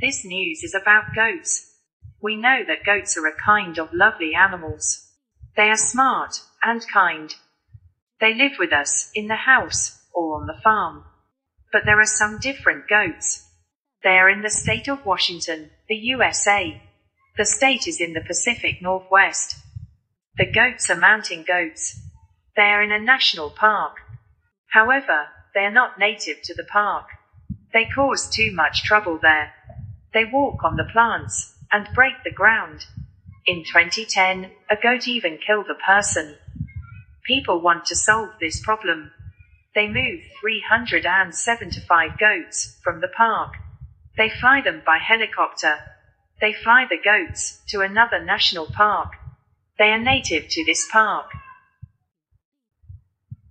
This news is about goats. We know that goats are a kind of lovely animals. They are smart and kind. They live with us, in the house, or on the farm. But there are some different goats. They are in the state of Washington, the USA. The state is in the Pacific Northwest. The goats are mountain goats. They are in a national park. However, they are not native to the park. They cause too much trouble there. They walk on the plants and break the ground. In 2010, a goat even killed a person. People want to solve this problem. They move 375 goats from the park. They fly them by helicopter. They fly the goats to another national park. They are native to this park.